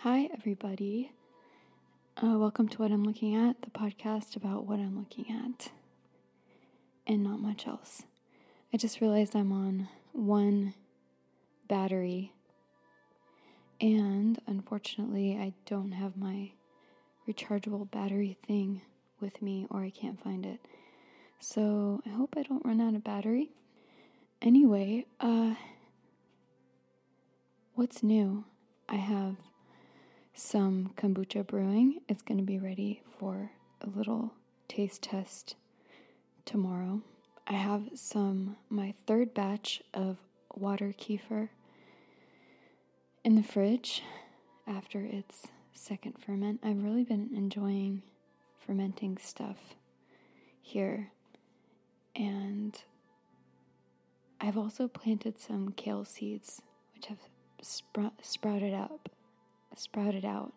Hi, everybody. Uh, welcome to What I'm Looking At, the podcast about what I'm looking at and not much else. I just realized I'm on one battery, and unfortunately, I don't have my rechargeable battery thing with me, or I can't find it. So I hope I don't run out of battery. Anyway, uh, what's new? I have some kombucha brewing. It's going to be ready for a little taste test tomorrow. I have some, my third batch of water kefir in the fridge after its second ferment. I've really been enjoying fermenting stuff here. And I've also planted some kale seeds, which have sprouted up sprouted out.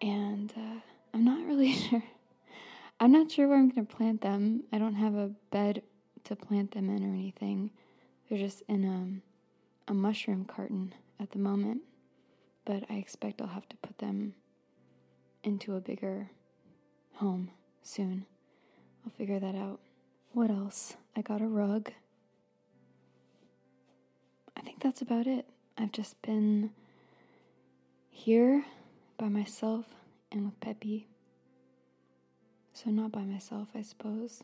And uh, I'm not really sure. I'm not sure where I'm going to plant them. I don't have a bed to plant them in or anything. They're just in a, a mushroom carton at the moment. But I expect I'll have to put them into a bigger home soon. I'll figure that out. What else? I got a rug. I think that's about it. I've just been here by myself and with Peppy. So, not by myself, I suppose.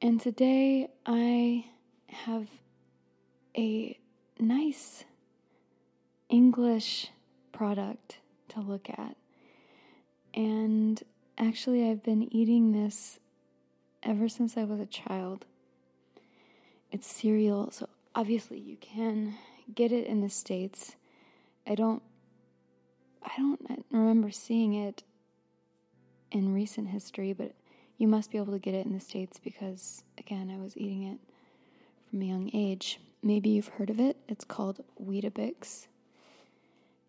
And today I have a nice English product to look at. And actually, I've been eating this ever since I was a child. It's cereal, so obviously you can get it in the States. I don't I don't remember seeing it in recent history, but you must be able to get it in the States because, again, I was eating it from a young age. Maybe you've heard of it. It's called Weetabix,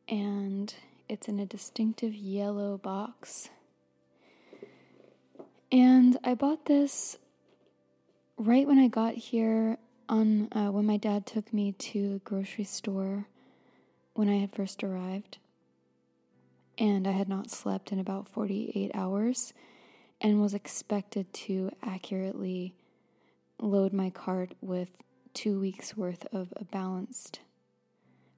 and it's in a distinctive yellow box. And I bought this right when I got here on uh, when my dad took me to the grocery store when I had first arrived and I had not slept in about 48 hours and was expected to accurately load my cart with two weeks worth of balanced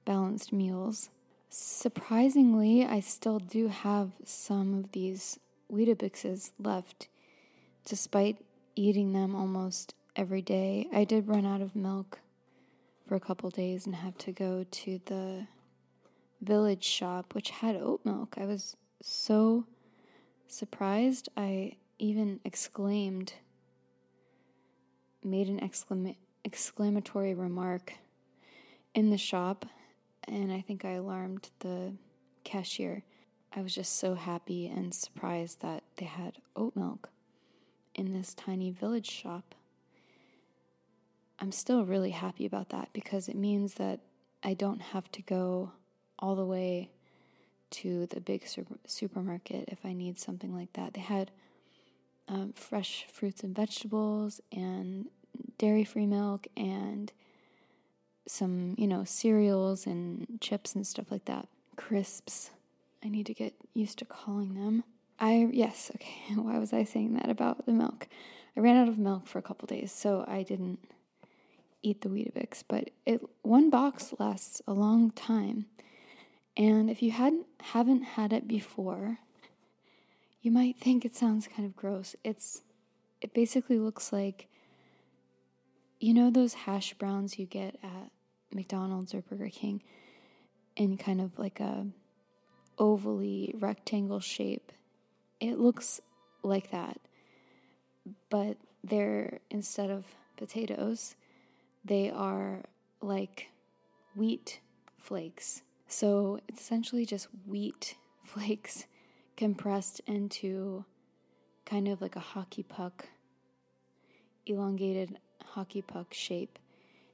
balanced meals. Surprisingly, I still do have some of these Weetabixes left despite eating them almost every day. I did run out of milk for a couple days and have to go to the village shop, which had oat milk. I was so surprised. I even exclaimed, made an exclama- exclamatory remark in the shop, and I think I alarmed the cashier. I was just so happy and surprised that they had oat milk in this tiny village shop. I'm still really happy about that because it means that I don't have to go all the way to the big super- supermarket if I need something like that. They had um, fresh fruits and vegetables and dairy free milk and some, you know, cereals and chips and stuff like that. Crisps. I need to get used to calling them. I, yes, okay. Why was I saying that about the milk? I ran out of milk for a couple days, so I didn't eat the Weetabix, but it one box lasts a long time. And if you hadn't haven't had it before, you might think it sounds kind of gross. It's it basically looks like you know those hash browns you get at McDonald's or Burger King in kind of like a ovally rectangle shape. It looks like that. But they're instead of potatoes, they are like wheat flakes so it's essentially just wheat flakes compressed into kind of like a hockey puck, elongated hockey puck shape.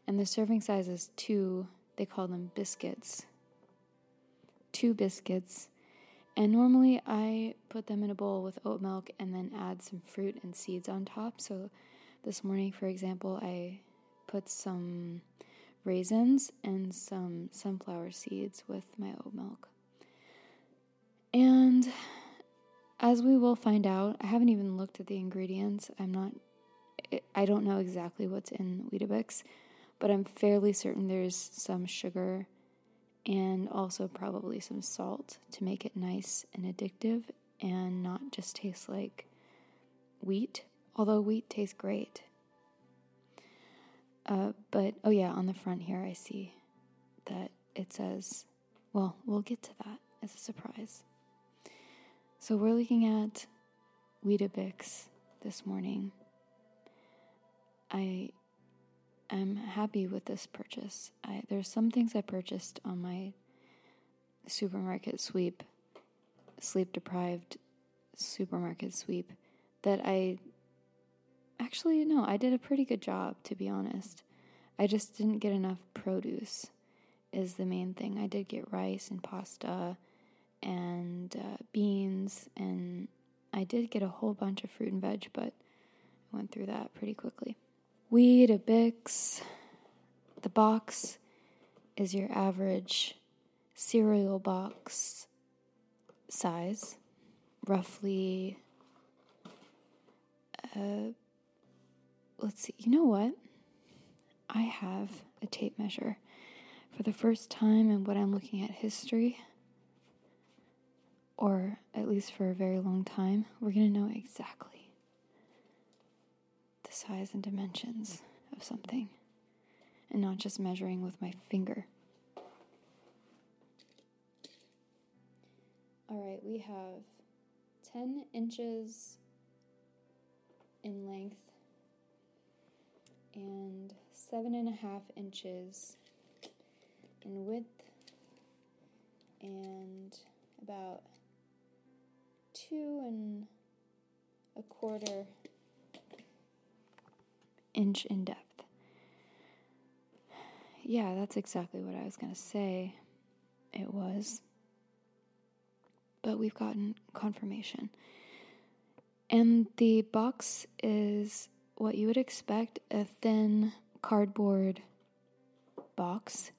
And the serving size is two, they call them biscuits. Two biscuits. And normally I put them in a bowl with oat milk and then add some fruit and seeds on top. So this morning, for example, I put some raisins and some sunflower seeds with my oat milk. And as we will find out, I haven't even looked at the ingredients. I'm not, I don't know exactly what's in Weetabix, but I'm fairly certain there's some sugar and also probably some salt to make it nice and addictive and not just taste like wheat, although wheat tastes great. Uh, but oh, yeah, on the front here, I see that it says, well, we'll get to that as a surprise. So we're looking at Weetabix this morning. I am happy with this purchase. I, there's some things I purchased on my supermarket sweep, sleep deprived supermarket sweep, that I actually, no, I did a pretty good job, to be honest. I just didn't get enough produce, is the main thing. I did get rice and pasta and uh, beans, and I did get a whole bunch of fruit and veg, but I went through that pretty quickly. Weed, a Bix. The box is your average cereal box size, roughly. Uh, let's see. You know what? I have a tape measure for the first time in what I'm looking at history or at least for a very long time, we're going to know exactly the size and dimensions of something and not just measuring with my finger. All right, we have 10 inches in length and seven and a half inches in width and about two and a quarter inch in depth. Yeah, that's exactly what I was going to say. It was. But we've gotten confirmation. And the box is what you would expect a thin cardboard box.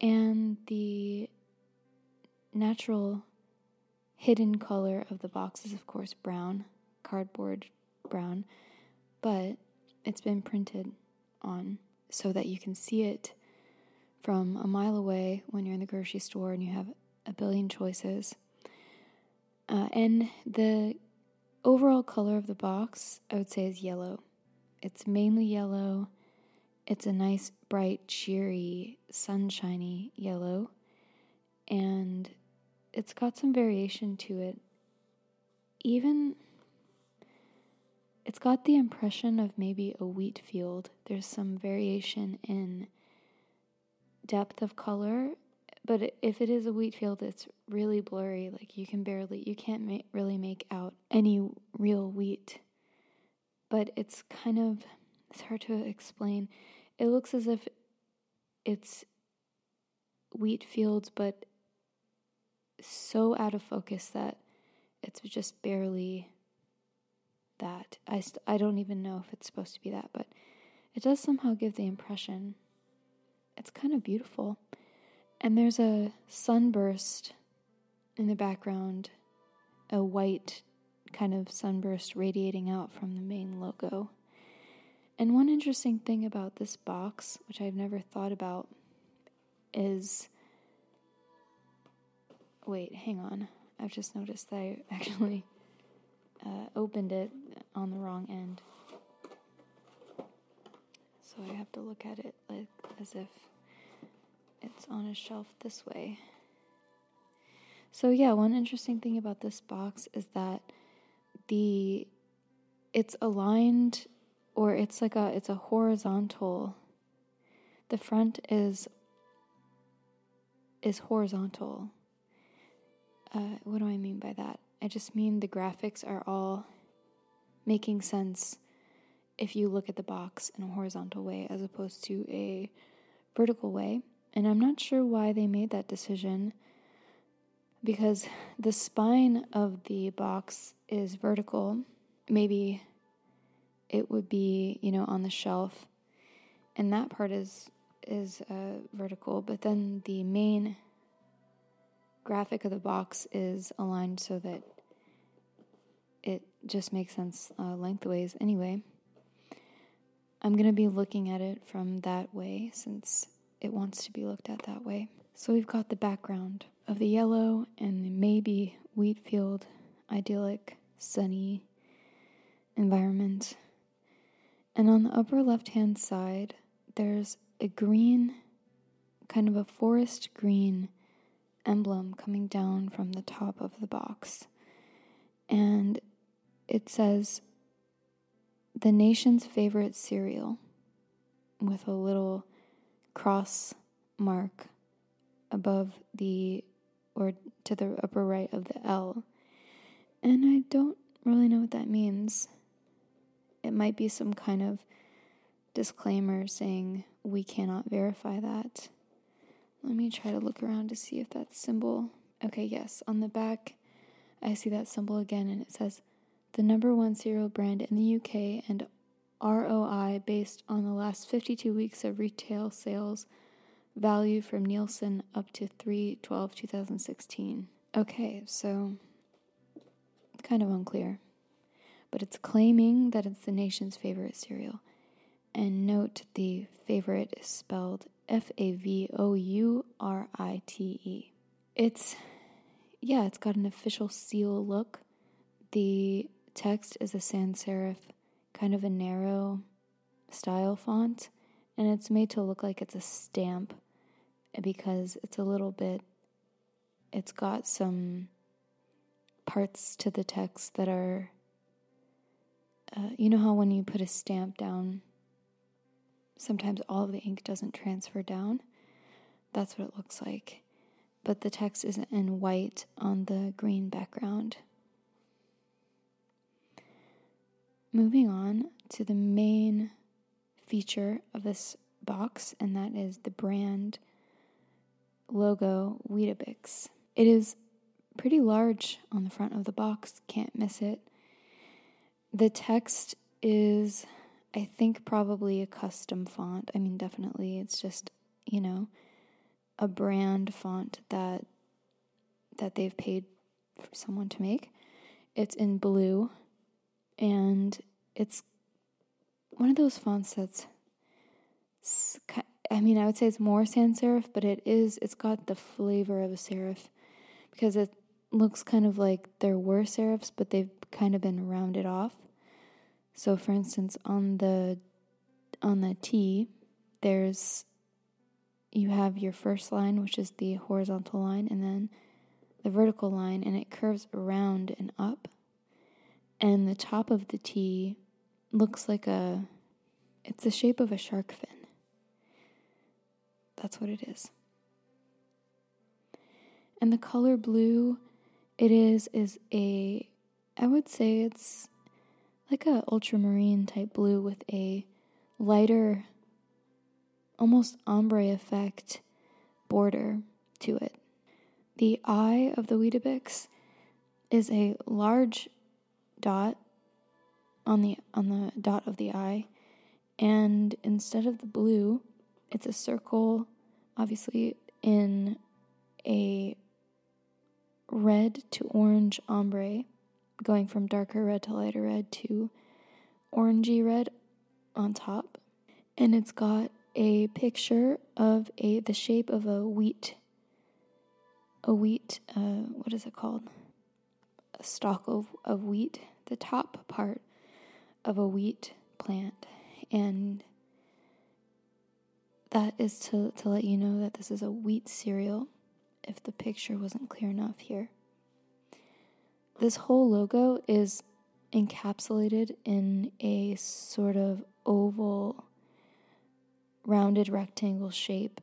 And the natural hidden color of the box is, of course, brown, cardboard brown, but it's been printed on so that you can see it from a mile away when you're in the grocery store and you have a billion choices. Uh, and the overall color of the box, I would say, is yellow. It's mainly yellow. It's a nice, bright, cheery, sunshiny yellow. And it's got some variation to it. Even it's got the impression of maybe a wheat field. There's some variation in depth of color, but if it is a wheat field, it's really blurry. Like you can barely, you can't ma- really make out any real wheat. But it's kind of, it's hard to explain. It looks as if it's wheat fields, but so out of focus that it's just barely that. I, st- I don't even know if it's supposed to be that, but it does somehow give the impression. It's kind of beautiful. And there's a sunburst in the background, a white kind of sunburst radiating out from the main logo. And one interesting thing about this box, which I've never thought about, is Wait, hang on. I've just noticed that I actually uh, opened it on the wrong end. So I have to look at it like as if it's on a shelf this way. So yeah, one interesting thing about this box is that the it's aligned or it's like a it's a horizontal. The front is is horizontal uh, what do I mean by that? I just mean the graphics are all making sense if you look at the box in a horizontal way as opposed to a vertical way. And I'm not sure why they made that decision because the spine of the box is vertical. Maybe it would be, you know, on the shelf. And that part is is uh, vertical, but then the main graphic of the box is aligned so that it just makes sense uh, lengthways anyway. I'm going to be looking at it from that way since it wants to be looked at that way. So we've got the background of the yellow and maybe wheat field, idyllic, sunny environment. And on the upper left hand side, there's a green, kind of a forest green emblem coming down from the top of the box. And it says, the nation's favorite cereal, with a little cross mark above the, or to the upper right of the L. And I don't really know what that means. It might be some kind of disclaimer saying we cannot verify that. Let me try to look around to see if that symbol. Okay, yes, on the back, I see that symbol again, and it says the number one cereal brand in the UK and ROI based on the last 52 weeks of retail sales value from Nielsen up to 3 12 2016. Okay, so kind of unclear, but it's claiming that it's the nation's favorite cereal. And note the favorite is spelled F A V O U R I T E. It's, yeah, it's got an official seal look. The text is a sans serif, kind of a narrow style font, and it's made to look like it's a stamp because it's a little bit, it's got some parts to the text that are, uh, you know how when you put a stamp down, sometimes all of the ink doesn't transfer down. That's what it looks like. But the text is in white on the green background. Moving on to the main feature of this box, and that is the brand logo Weetabix. It is pretty large on the front of the box, can't miss it. The text is I think probably a custom font. I mean, definitely, it's just you know a brand font that that they've paid for someone to make. It's in blue, and it's one of those fonts that's. I mean, I would say it's more sans serif, but it is. It's got the flavor of a serif because it looks kind of like there were serifs, but they've kind of been rounded off. So for instance, on the on the T, there's you have your first line, which is the horizontal line, and then the vertical line, and it curves around and up. And the top of the T looks like a it's the shape of a shark fin. That's what it is. And the color blue it is is a I would say it's like a ultramarine type blue with a lighter, almost ombre effect border to it. The eye of the Weetabix is a large dot on the on the dot of the eye, and instead of the blue, it's a circle, obviously in a red to orange ombre going from darker red to lighter red to orangey red on top. And it's got a picture of a the shape of a wheat a wheat uh, what is it called? A stalk of, of wheat, the top part of a wheat plant. And that is to, to let you know that this is a wheat cereal if the picture wasn't clear enough here. This whole logo is encapsulated in a sort of oval, rounded rectangle shape.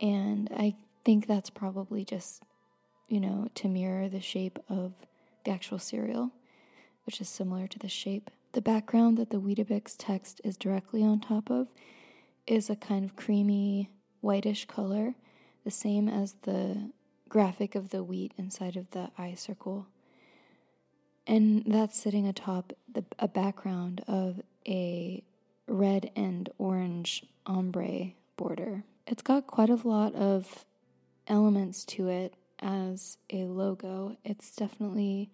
And I think that's probably just, you know, to mirror the shape of the actual cereal, which is similar to the shape. The background that the Weetabix text is directly on top of is a kind of creamy whitish color, the same as the graphic of the wheat inside of the eye circle. And that's sitting atop the, a background of a red and orange ombre border. It's got quite a lot of elements to it as a logo. It's definitely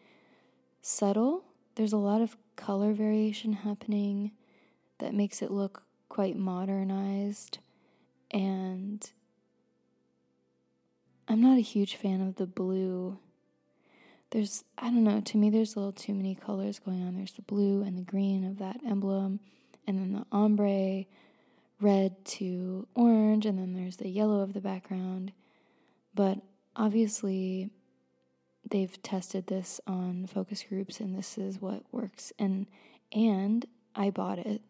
subtle. There's a lot of color variation happening that makes it look quite modernized. And I'm not a huge fan of the blue. There's, I don't know, to me, there's a little too many colors going on. There's the blue and the green of that emblem, and then the ombre red to orange, and then there's the yellow of the background. But obviously, they've tested this on focus groups, and this is what works. And and I bought it.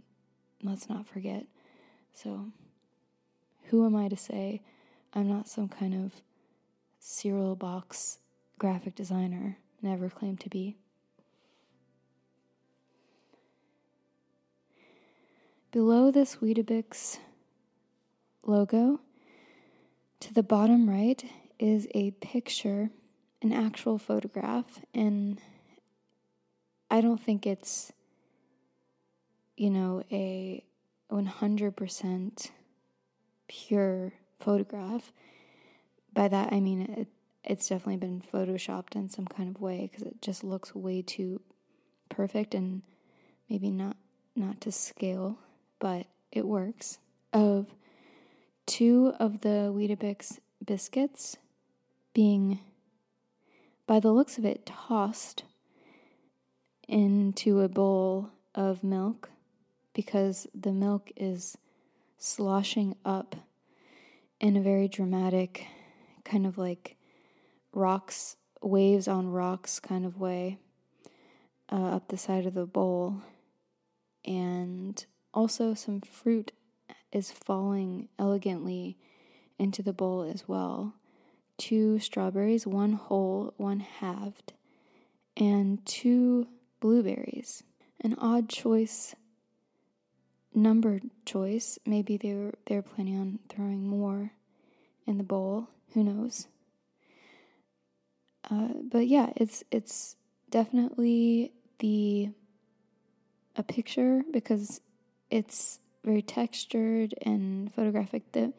Let's not forget. So, who am I to say I'm not some kind of cereal box graphic designer? Never claimed to be. Below this Weetabix logo, to the bottom right is a picture, an actual photograph, and I don't think it's, you know, a 100% pure photograph. By that I mean it, it's definitely been photoshopped in some kind of way because it just looks way too perfect and maybe not not to scale but it works, of two of the Weetabix biscuits being, by the looks of it, tossed into a bowl of milk because the milk is sloshing up in a very dramatic, kind of like rocks, waves on rocks kind of way uh, up the side of the bowl. And also, some fruit is falling elegantly into the bowl as well. Two strawberries, one whole, one halved, and two blueberries. An odd choice, numbered choice. Maybe they were they're planning on throwing more in the bowl. Who knows? Uh, but yeah, it's it's definitely the a picture because it's very textured and photographic. The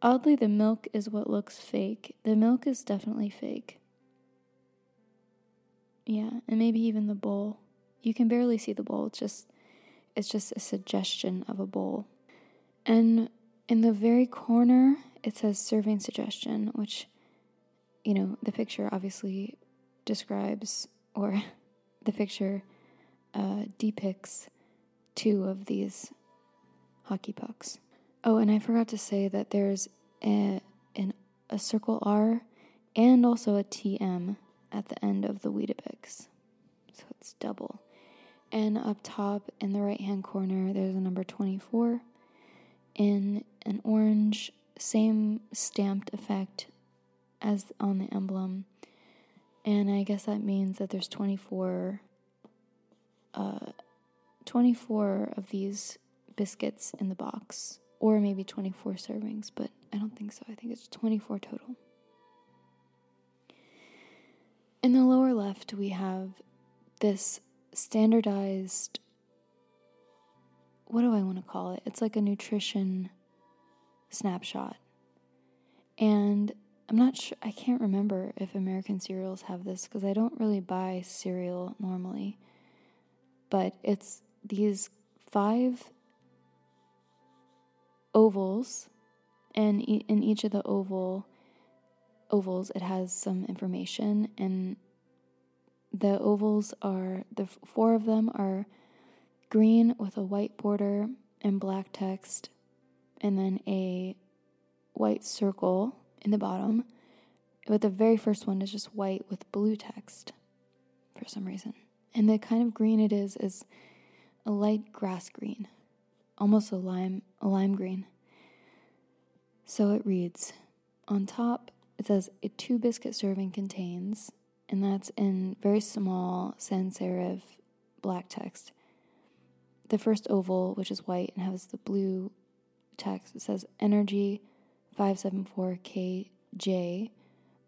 oddly the milk is what looks fake. The milk is definitely fake. Yeah, and maybe even the bowl. You can barely see the bowl. It's just it's just a suggestion of a bowl. And in the very corner it says serving suggestion, which you know, the picture obviously describes or the picture uh, depicts two of these hockey pucks. Oh, and I forgot to say that there's a, an, a circle R and also a TM at the end of the Weetabix. So it's double. And up top in the right hand corner, there's a number 24 in an orange, same stamped effect as on the emblem. And I guess that means that there's 24 uh, 24 of these biscuits in the box, or maybe 24 servings, but I don't think so. I think it's 24 total. In the lower left, we have this standardized what do I want to call it? It's like a nutrition snapshot. And I'm not sure, I can't remember if American cereals have this because I don't really buy cereal normally. But it's these five ovals, and in each of the oval ovals, it has some information, and the ovals are the four of them are green with a white border and black text, and then a white circle in the bottom. But the very first one is just white with blue text for some reason. And the kind of green it is is a light grass green, almost a lime, a lime green. So it reads on top, it says a two biscuit serving contains, and that's in very small sans serif black text. The first oval, which is white and has the blue text, it says energy 574kj,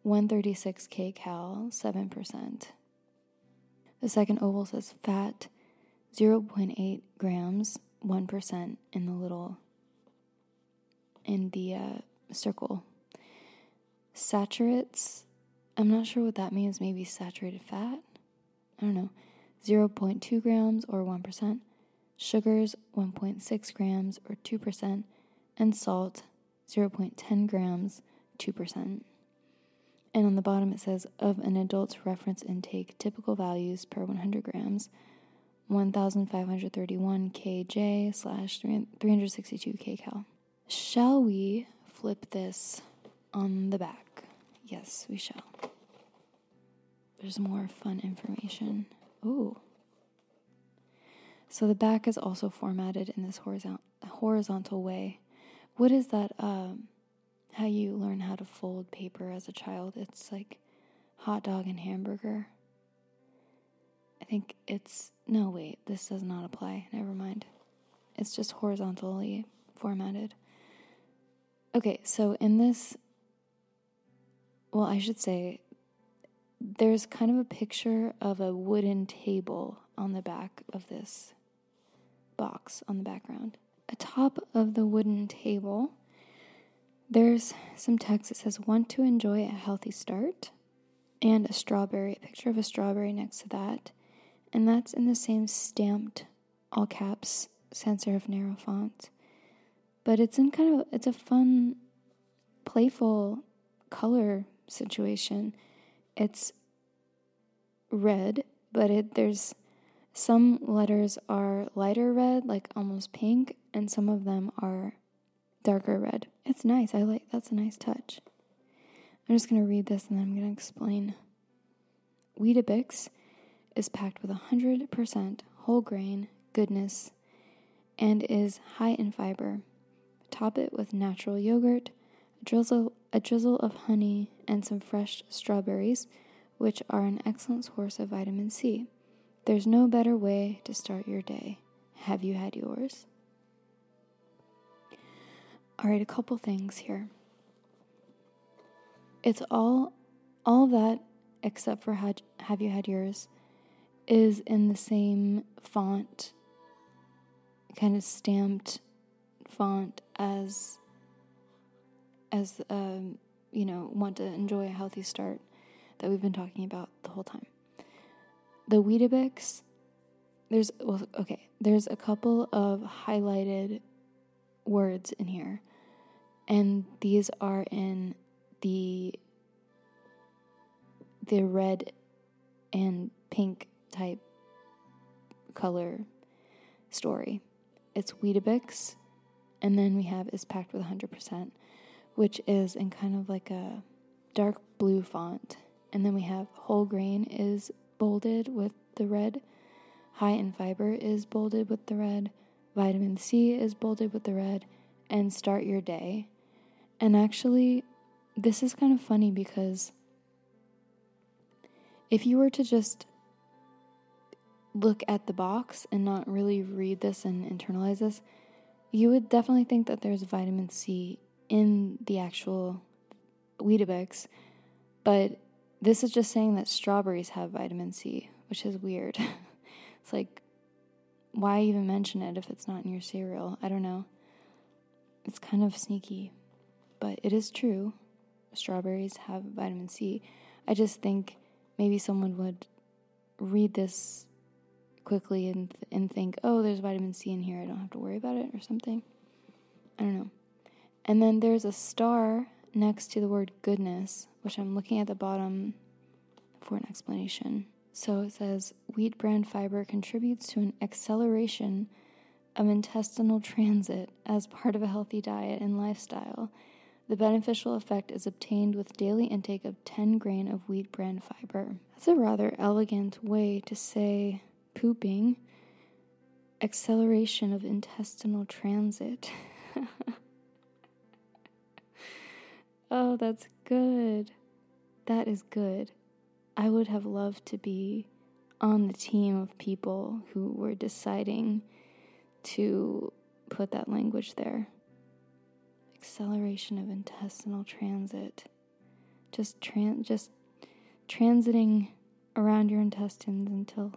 136 kcal, 7%. The second oval says fat 0.8 grams, 1% in the little in the uh, circle. Saturates, I'm not sure what that means, maybe saturated fat? I don't know. 0.2 grams or 1%. Sugars, 1.6 grams or 2%. And salt, 0.10 grams, 2%. And on the bottom it says of an adult's reference intake, typical values per 100 grams 1531 kj slash 362 kcal. Shall we flip this on the back? Yes, we shall. There's more fun information. Ooh. So the back is also formatted in this horizontal horizontal way. What is that? Um, how you learn how to fold paper as a child? It's like hot dog and hamburger. I think it's no wait, this does not apply. Never mind. It's just horizontally formatted. Okay, so in this well, I should say there's kind of a picture of a wooden table on the back of this box on the background. Atop of the wooden table, there's some text that says, Want to enjoy a healthy start? And a strawberry, a picture of a strawberry next to that. And that's in the same stamped, all caps, sans serif narrow font. But it's in kind of, it's a fun, playful color situation. It's red, but it there's some letters are lighter red, like almost pink, and some of them are darker red. It's nice. I like that's a nice touch. I'm just going to read this and then I'm going to explain. Weetabix is packed with 100% whole grain goodness and is high in fiber. Top it with natural yogurt, a drizzle, a drizzle of honey, and some fresh strawberries, which are an excellent source of vitamin C. There's no better way to start your day. Have you had yours? All right, a couple things here. It's all all that except for had, have you had yours is in the same font kind of stamped font as as um, you know want to enjoy a healthy start that we've been talking about the whole time. The Weetabix, there's well, okay, there's a couple of highlighted words in here, and these are in the the red and pink type color story. It's Weetabix, and then we have is packed with 100%, which is in kind of like a dark blue font. And then we have whole grain is bolded with the red, high in fiber is bolded with the red, vitamin C is bolded with the red, and start your day. And actually, this is kind of funny because if you were to just look at the box and not really read this and internalize this, you would definitely think that there's vitamin C in the actual Weetabix, but this is just saying that strawberries have vitamin C, which is weird. it's like, why even mention it if it's not in your cereal? I don't know. It's kind of sneaky, but it is true. Strawberries have vitamin C. I just think maybe someone would read this quickly and and think, "Oh, there's vitamin C in here. I don't have to worry about it or something." I don't know. And then there's a star next to the word goodness, which I'm looking at the bottom for an explanation. So it says wheat bran fiber contributes to an acceleration of intestinal transit as part of a healthy diet and lifestyle. The beneficial effect is obtained with daily intake of 10 grain of wheat bran fiber. That's a rather elegant way to say pooping, acceleration of intestinal transit. oh, that's good. That is good. I would have loved to be on the team of people who were deciding to put that language there. Acceleration of intestinal transit. Just tran- just transiting around your intestines until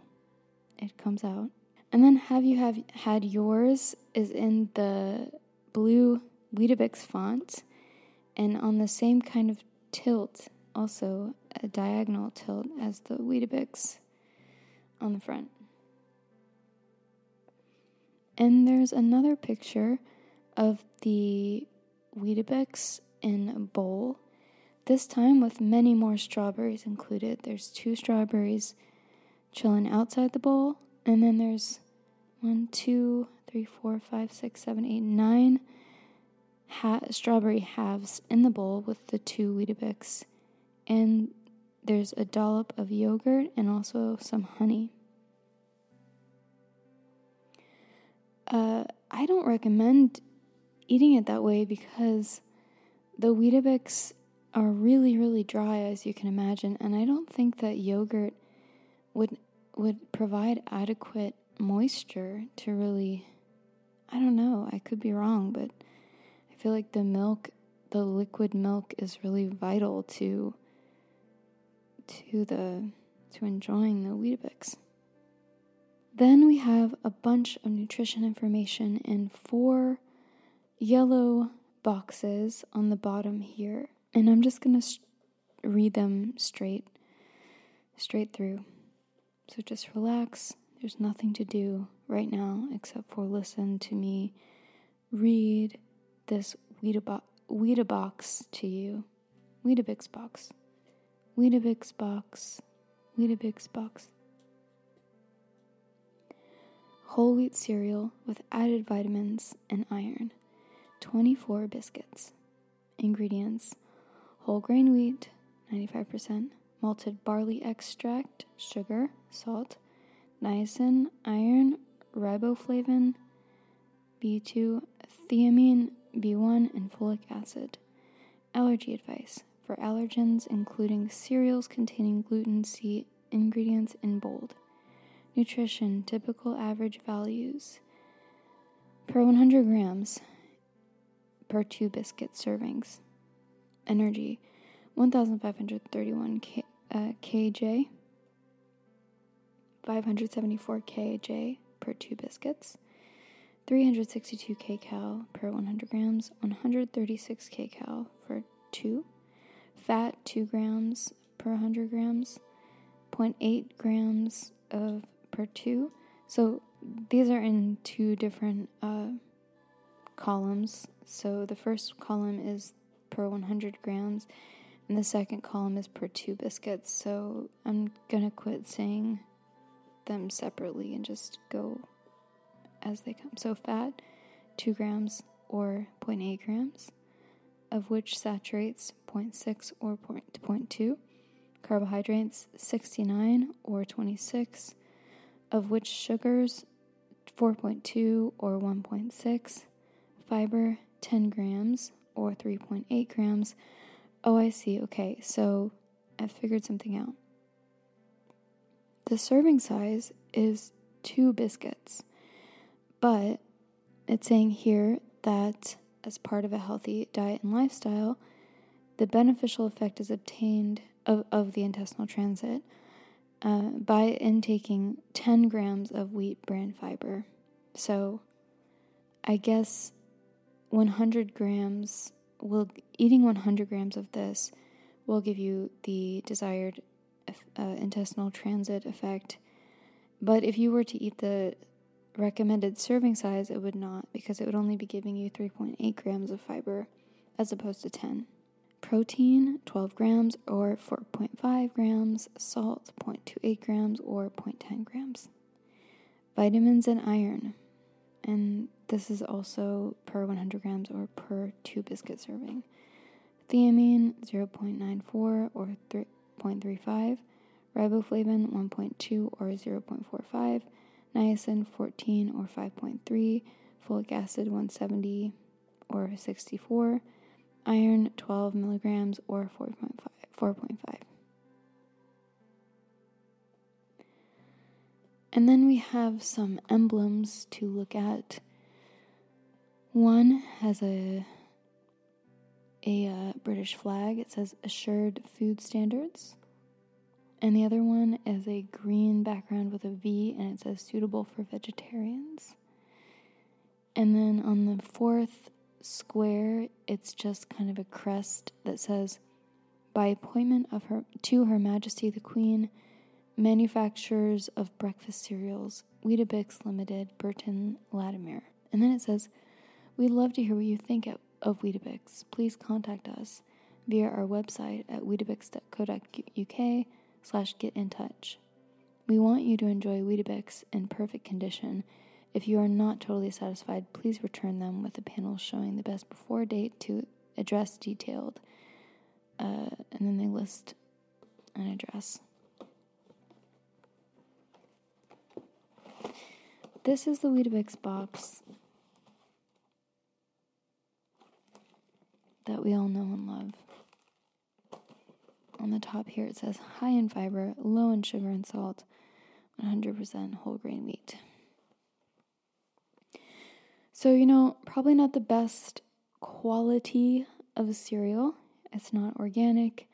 it comes out. And then have you have had yours is in the blue Weetabix font and on the same kind of tilt, also a diagonal tilt as the Weetabix on the front. And there's another picture of the Weetabix in a bowl, this time with many more strawberries included. There's two strawberries chilling outside the bowl, and then there's one, two, three, four, five, six, seven, eight, nine ha- strawberry halves in the bowl with the two Weetabix. And there's a dollop of yogurt and also some honey. Uh, I don't recommend eating it that way because the Weetabix are really, really dry, as you can imagine, and I don't think that yogurt would would provide adequate moisture to really. I don't know. I could be wrong, but I feel like the milk, the liquid milk, is really vital to to the to enjoying the Weetabix. Then we have a bunch of nutrition information in four yellow boxes on the bottom here. And I'm just going to sh- read them straight straight through. So just relax. There's nothing to do right now except for listen to me read this Weetabix, Weetabix to you. Weetabix box. Weetabix box. Weetabix box whole wheat cereal with added vitamins and iron, 24 biscuits. Ingredients whole grain wheat, 95%, malted barley extract, sugar, salt, niacin, iron, riboflavin, B2, thiamine, B1, and folic acid. Allergy advice for allergens, including cereals containing gluten, see ingredients in bold. Nutrition typical average values. Per 100 grams per two biscuit servings. Energy 1531 K, uh, kJ, 574 kJ per two biscuits, 362 kcal per 100 grams, 136 kcal for two, fat 2 grams per 100 grams, 0.8 grams of per two. So these are in two different uh, columns. So the first column is per 100 grams, and the second column is per two biscuits. So I'm gonna quit saying them separately and just go as they come. So fat, 2 grams or 0.8 grams, of which saturates 0.6 or 0.2, carbohydrates 69 or 26 of which sugars 4.2 or 1.6, fiber 10 grams or 3.8 grams. Oh, I see. Okay, so I figured something out. The serving size is two biscuits, but it's saying here that as part of a healthy diet and lifestyle, the beneficial effect is obtained of, of the intestinal transit uh, by intaking 10 grams of wheat bran fiber. So I guess 100 grams will, eating 100 grams of this will give you the desired uh, intestinal transit effect. But if you were to eat the recommended serving size, it would not, because it would only be giving you 3.8 grams of fiber as opposed to 10 protein 12 grams or 4.5 grams, salt 0.28 grams or 0.10 grams. Vitamins and iron, and this is also per 100 grams or per two biscuit serving. Thiamine 0.94 or 3.35, riboflavin 1.2 or 0.45, niacin 14 or 5.3, folic acid 170 or 64 iron 12 milligrams or 4.5 4.5 and then we have some emblems to look at. One has a a uh, British flag. It says assured food standards and the other one is a green background with a V and it says suitable for vegetarians and then on the fourth square. It's just kind of a crest that says, "By appointment of her to Her Majesty the Queen, manufacturers of breakfast cereals, Weetabix Limited, Burton, Latimer." And then it says, "We'd love to hear what you think of Weetabix. Please contact us via our website at weetabix.co.uk slash get in touch. We want you to enjoy Weetabix in perfect condition if you are not totally satisfied, please return them with a panel showing the best before date to address detailed. Uh, and then they list an address. This is the Weetabix box that we all know and love. On the top here it says high in fiber, low in sugar and salt, 100% whole grain wheat. So, you know, probably not the best quality of a cereal. It's not organic.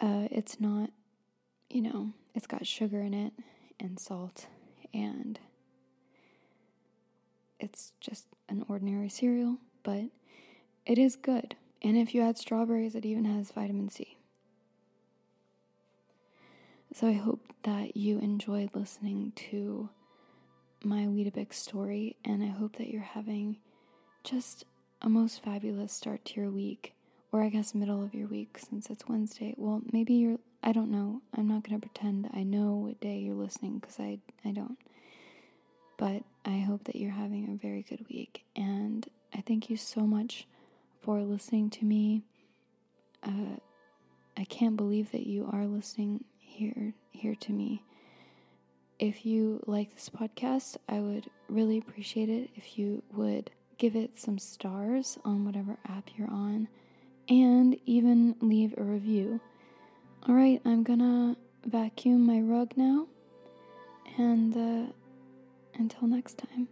Uh, it's not, you know, it's got sugar in it and salt, and it's just an ordinary cereal, but it is good. And if you add strawberries, it even has vitamin C. So I hope that you enjoyed listening to my Weetabix story, and I hope that you're having just a most fabulous start to your week, or I guess middle of your week since it's Wednesday. Well, maybe you're, I don't know. I'm not going to pretend I know what day you're listening because I, I don't. But I hope that you're having a very good week, and I thank you so much for listening to me. Uh, I can't believe that you are listening here here to me. If you like this podcast, I would really appreciate it if you would give it some stars on whatever app you're on and even leave a review. All right, I'm gonna vacuum my rug now, and uh, until next time.